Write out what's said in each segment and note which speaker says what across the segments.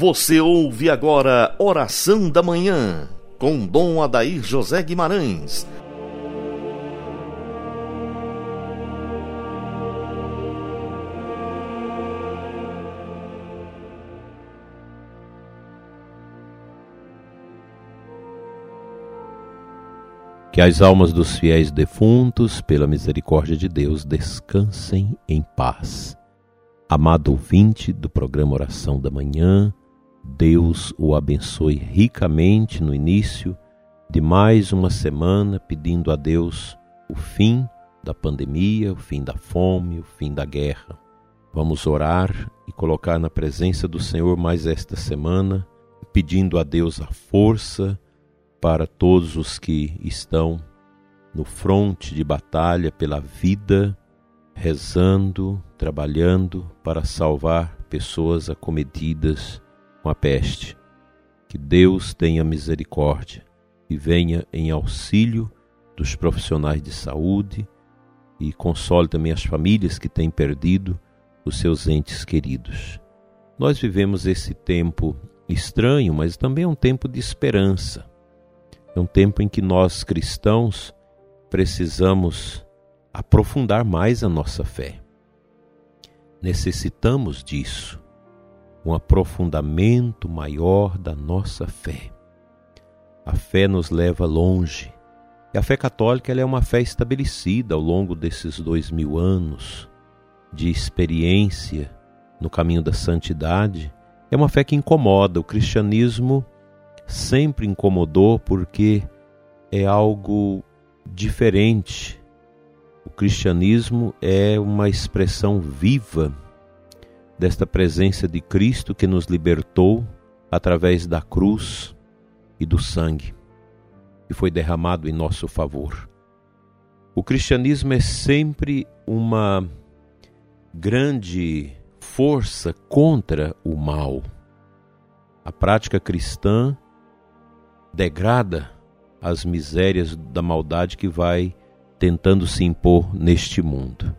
Speaker 1: Você ouve agora Oração da Manhã, com Dom Adair José Guimarães.
Speaker 2: Que as almas dos fiéis defuntos, pela misericórdia de Deus, descansem em paz. Amado ouvinte do programa Oração da Manhã, Deus o abençoe ricamente no início de mais uma semana, pedindo a Deus o fim da pandemia, o fim da fome, o fim da guerra. Vamos orar e colocar na presença do Senhor mais esta semana, pedindo a Deus a força para todos os que estão no fronte de batalha pela vida, rezando, trabalhando para salvar pessoas acometidas com a peste. Que Deus tenha misericórdia e venha em auxílio dos profissionais de saúde e console também as famílias que têm perdido os seus entes queridos. Nós vivemos esse tempo estranho, mas também é um tempo de esperança. É um tempo em que nós cristãos precisamos aprofundar mais a nossa fé. Necessitamos disso, um aprofundamento maior da nossa fé. A fé nos leva longe. E a fé católica é uma fé estabelecida ao longo desses dois mil anos de experiência no caminho da santidade. É uma fé que incomoda. O cristianismo sempre incomodou porque é algo diferente. O cristianismo é uma expressão viva desta presença de Cristo que nos libertou através da cruz e do sangue que foi derramado em nosso favor. O cristianismo é sempre uma grande força contra o mal. A prática cristã degrada as misérias da maldade que vai tentando se impor neste mundo.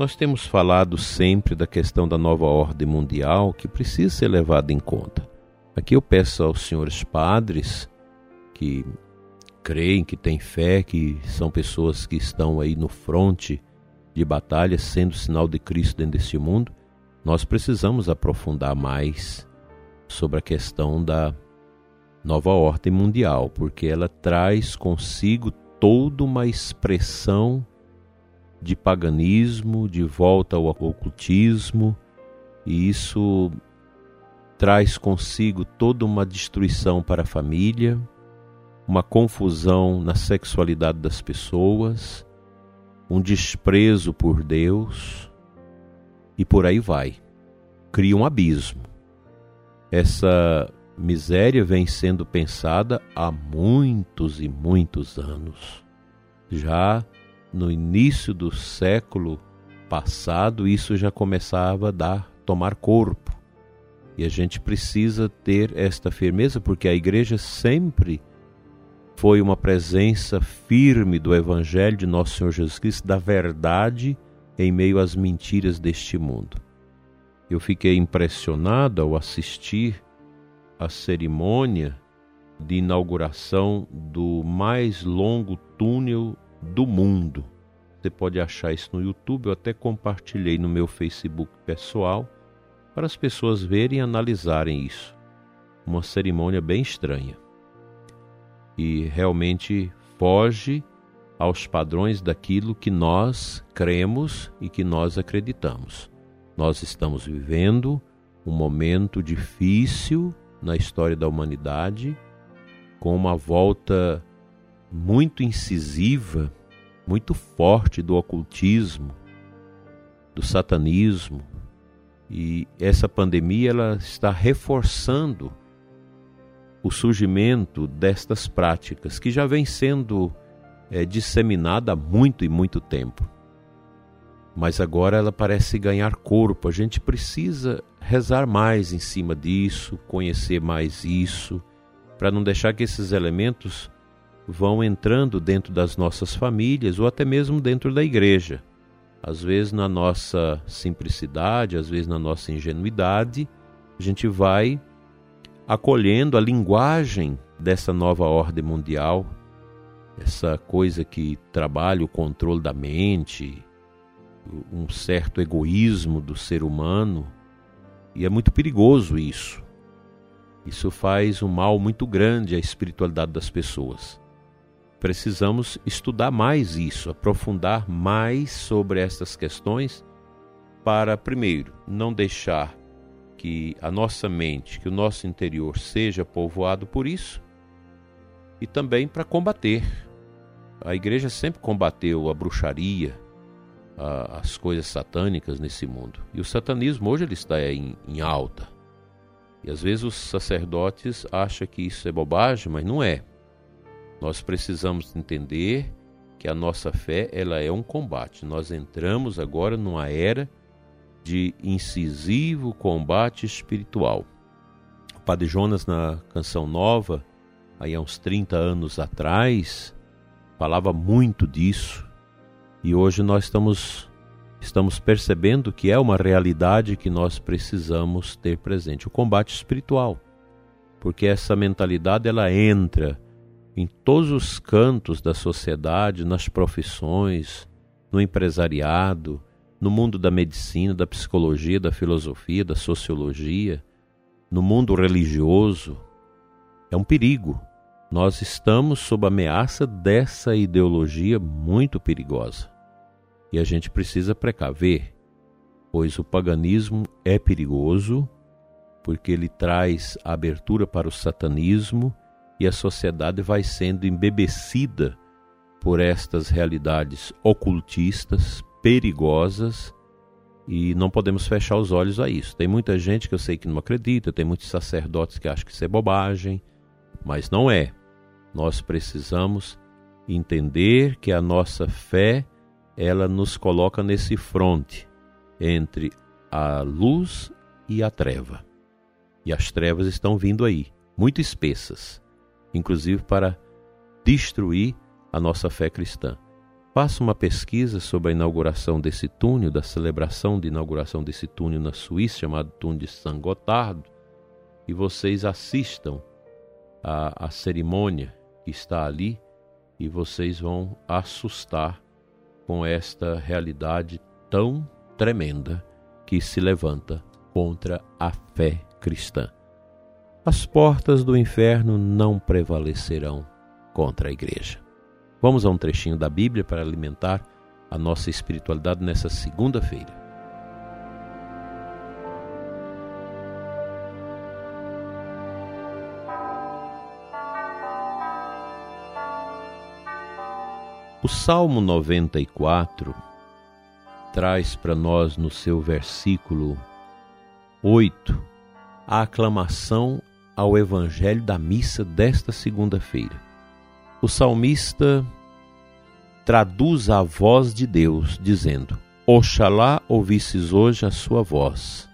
Speaker 2: Nós temos falado sempre da questão da nova ordem mundial que precisa ser levada em conta. Aqui eu peço aos senhores padres que creem, que têm fé, que são pessoas que estão aí no fronte de batalha, sendo sinal de Cristo dentro deste mundo, nós precisamos aprofundar mais sobre a questão da nova ordem mundial, porque ela traz consigo toda uma expressão de paganismo, de volta ao ocultismo, e isso traz consigo toda uma destruição para a família, uma confusão na sexualidade das pessoas, um desprezo por Deus, e por aí vai. Cria um abismo. Essa miséria vem sendo pensada há muitos e muitos anos. Já no início do século passado, isso já começava a dar, tomar corpo. E a gente precisa ter esta firmeza, porque a igreja sempre foi uma presença firme do Evangelho de Nosso Senhor Jesus Cristo, da verdade em meio às mentiras deste mundo. Eu fiquei impressionado ao assistir a cerimônia de inauguração do mais longo túnel do mundo. Você pode achar isso no YouTube, eu até compartilhei no meu Facebook pessoal para as pessoas verem e analisarem isso. Uma cerimônia bem estranha. E realmente foge aos padrões daquilo que nós cremos e que nós acreditamos. Nós estamos vivendo um momento difícil na história da humanidade, com uma volta muito incisiva, muito forte do ocultismo, do satanismo. E essa pandemia ela está reforçando o surgimento destas práticas que já vem sendo é, disseminada há muito e muito tempo. Mas agora ela parece ganhar corpo. A gente precisa rezar mais em cima disso, conhecer mais isso, para não deixar que esses elementos vão entrando dentro das nossas famílias ou até mesmo dentro da igreja. Às vezes, na nossa simplicidade, às vezes, na nossa ingenuidade, a gente vai acolhendo a linguagem dessa nova ordem mundial, essa coisa que trabalha o controle da mente, um certo egoísmo do ser humano, e é muito perigoso isso. Isso faz um mal muito grande à espiritualidade das pessoas. Precisamos estudar mais isso, aprofundar mais sobre essas questões para, primeiro, não deixar que a nossa mente, que o nosso interior seja povoado por isso, e também para combater. A igreja sempre combateu a bruxaria, a, as coisas satânicas nesse mundo. E o satanismo hoje ele está em, em alta. E às vezes os sacerdotes acham que isso é bobagem, mas não é. Nós precisamos entender que a nossa fé ela é um combate. Nós entramos agora numa era de incisivo combate espiritual. O Padre Jonas na canção nova, aí há uns 30 anos atrás, falava muito disso. E hoje nós estamos estamos percebendo que é uma realidade que nós precisamos ter presente, o combate espiritual. Porque essa mentalidade ela entra em todos os cantos da sociedade, nas profissões, no empresariado, no mundo da medicina, da psicologia, da filosofia, da sociologia, no mundo religioso. É um perigo. Nós estamos sob ameaça dessa ideologia muito perigosa. E a gente precisa precaver, pois o paganismo é perigoso, porque ele traz abertura para o satanismo e a sociedade vai sendo embebecida por estas realidades ocultistas, perigosas, e não podemos fechar os olhos a isso. Tem muita gente que eu sei que não acredita, tem muitos sacerdotes que acham que isso é bobagem, mas não é. Nós precisamos entender que a nossa fé ela nos coloca nesse fronte entre a luz e a treva. E as trevas estão vindo aí, muito espessas, inclusive para destruir a nossa fé cristã. Faça uma pesquisa sobre a inauguração desse túnel, da celebração de inauguração desse túnel na Suíça, chamado túnel de Saint Gothard, e vocês assistam à, à cerimônia que está ali e vocês vão assustar com esta realidade tão tremenda que se levanta contra a fé cristã. As portas do inferno não prevalecerão contra a igreja. Vamos a um trechinho da Bíblia para alimentar a nossa espiritualidade nessa segunda-feira. O Salmo 94 traz para nós no seu versículo 8 a aclamação ao Evangelho da missa desta segunda-feira. O salmista traduz a voz de Deus, dizendo: Oxalá ouvisses hoje a sua voz.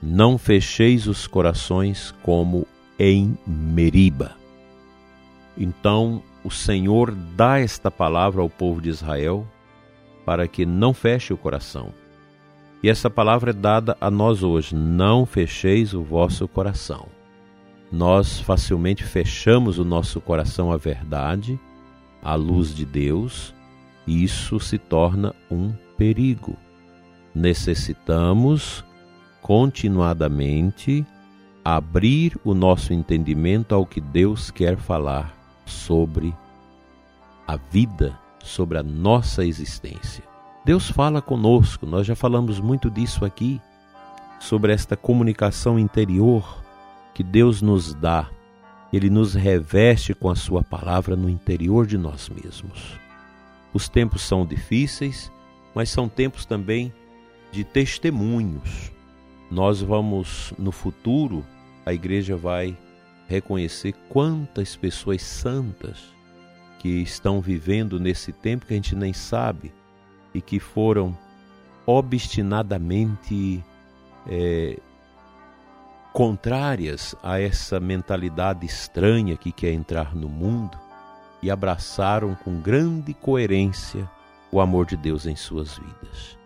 Speaker 2: Não fecheis os corações como em Meriba. Então, o Senhor dá esta palavra ao povo de Israel para que não feche o coração. E essa palavra é dada a nós hoje: não fecheis o vosso coração. Nós facilmente fechamos o nosso coração à verdade, à luz de Deus, e isso se torna um perigo. Necessitamos continuadamente abrir o nosso entendimento ao que Deus quer falar sobre a vida, sobre a nossa existência. Deus fala conosco, nós já falamos muito disso aqui, sobre esta comunicação interior que Deus nos dá. Ele nos reveste com a Sua palavra no interior de nós mesmos. Os tempos são difíceis, mas são tempos também de testemunhos. Nós vamos, no futuro, a igreja vai reconhecer quantas pessoas santas que estão vivendo nesse tempo que a gente nem sabe e que foram obstinadamente é, contrárias a essa mentalidade estranha que quer entrar no mundo e abraçaram com grande coerência o amor de Deus em suas vidas.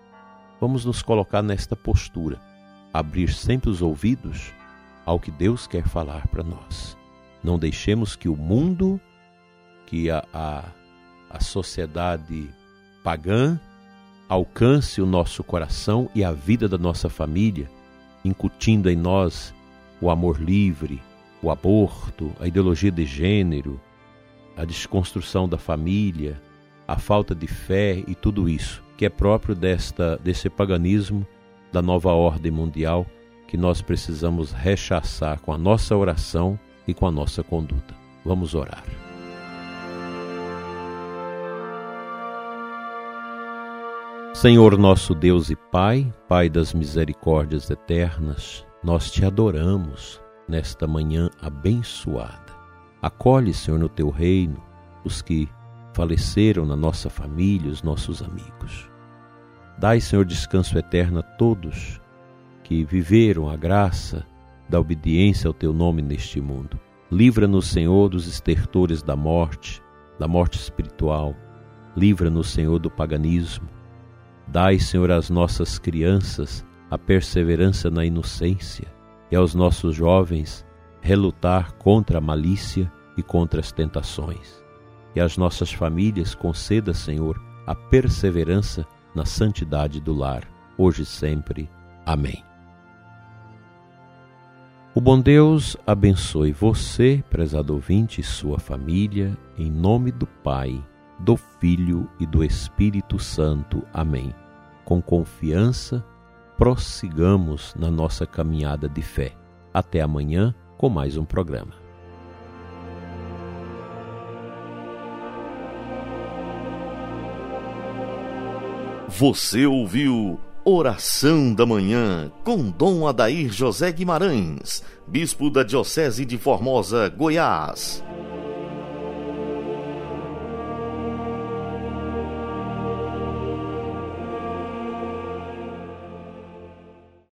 Speaker 2: Vamos nos colocar nesta postura, abrir sempre os ouvidos ao que Deus quer falar para nós. Não deixemos que o mundo, que a, a, a sociedade pagã alcance o nosso coração e a vida da nossa família, incutindo em nós o amor livre, o aborto, a ideologia de gênero, a desconstrução da família, a falta de fé e tudo isso, que é próprio desta desse paganismo da nova ordem mundial que nós precisamos rechaçar com a nossa oração e com a nossa conduta. Vamos orar. Senhor nosso Deus e Pai, Pai das misericórdias eternas, nós te adoramos nesta manhã abençoada. Acolhe, Senhor, no teu reino os que faleceram na nossa família, os nossos amigos. Dai, Senhor, descanso eterno a todos que viveram a graça da obediência ao teu nome neste mundo. Livra-nos, Senhor, dos estertores da morte, da morte espiritual. Livra-nos, Senhor, do paganismo. Dai, Senhor, às nossas crianças a perseverança na inocência e aos nossos jovens relutar contra a malícia e contra as tentações. E às nossas famílias conceda, Senhor, a perseverança na santidade do lar, hoje e sempre. Amém. O bom Deus abençoe você, prezado ouvinte, e sua família, em nome do Pai, do Filho e do Espírito Santo. Amém. Com confiança, prossigamos na nossa caminhada de fé. Até amanhã com mais um programa.
Speaker 1: Você ouviu Oração da Manhã com Dom Adair José Guimarães, Bispo da Diocese de Formosa, Goiás.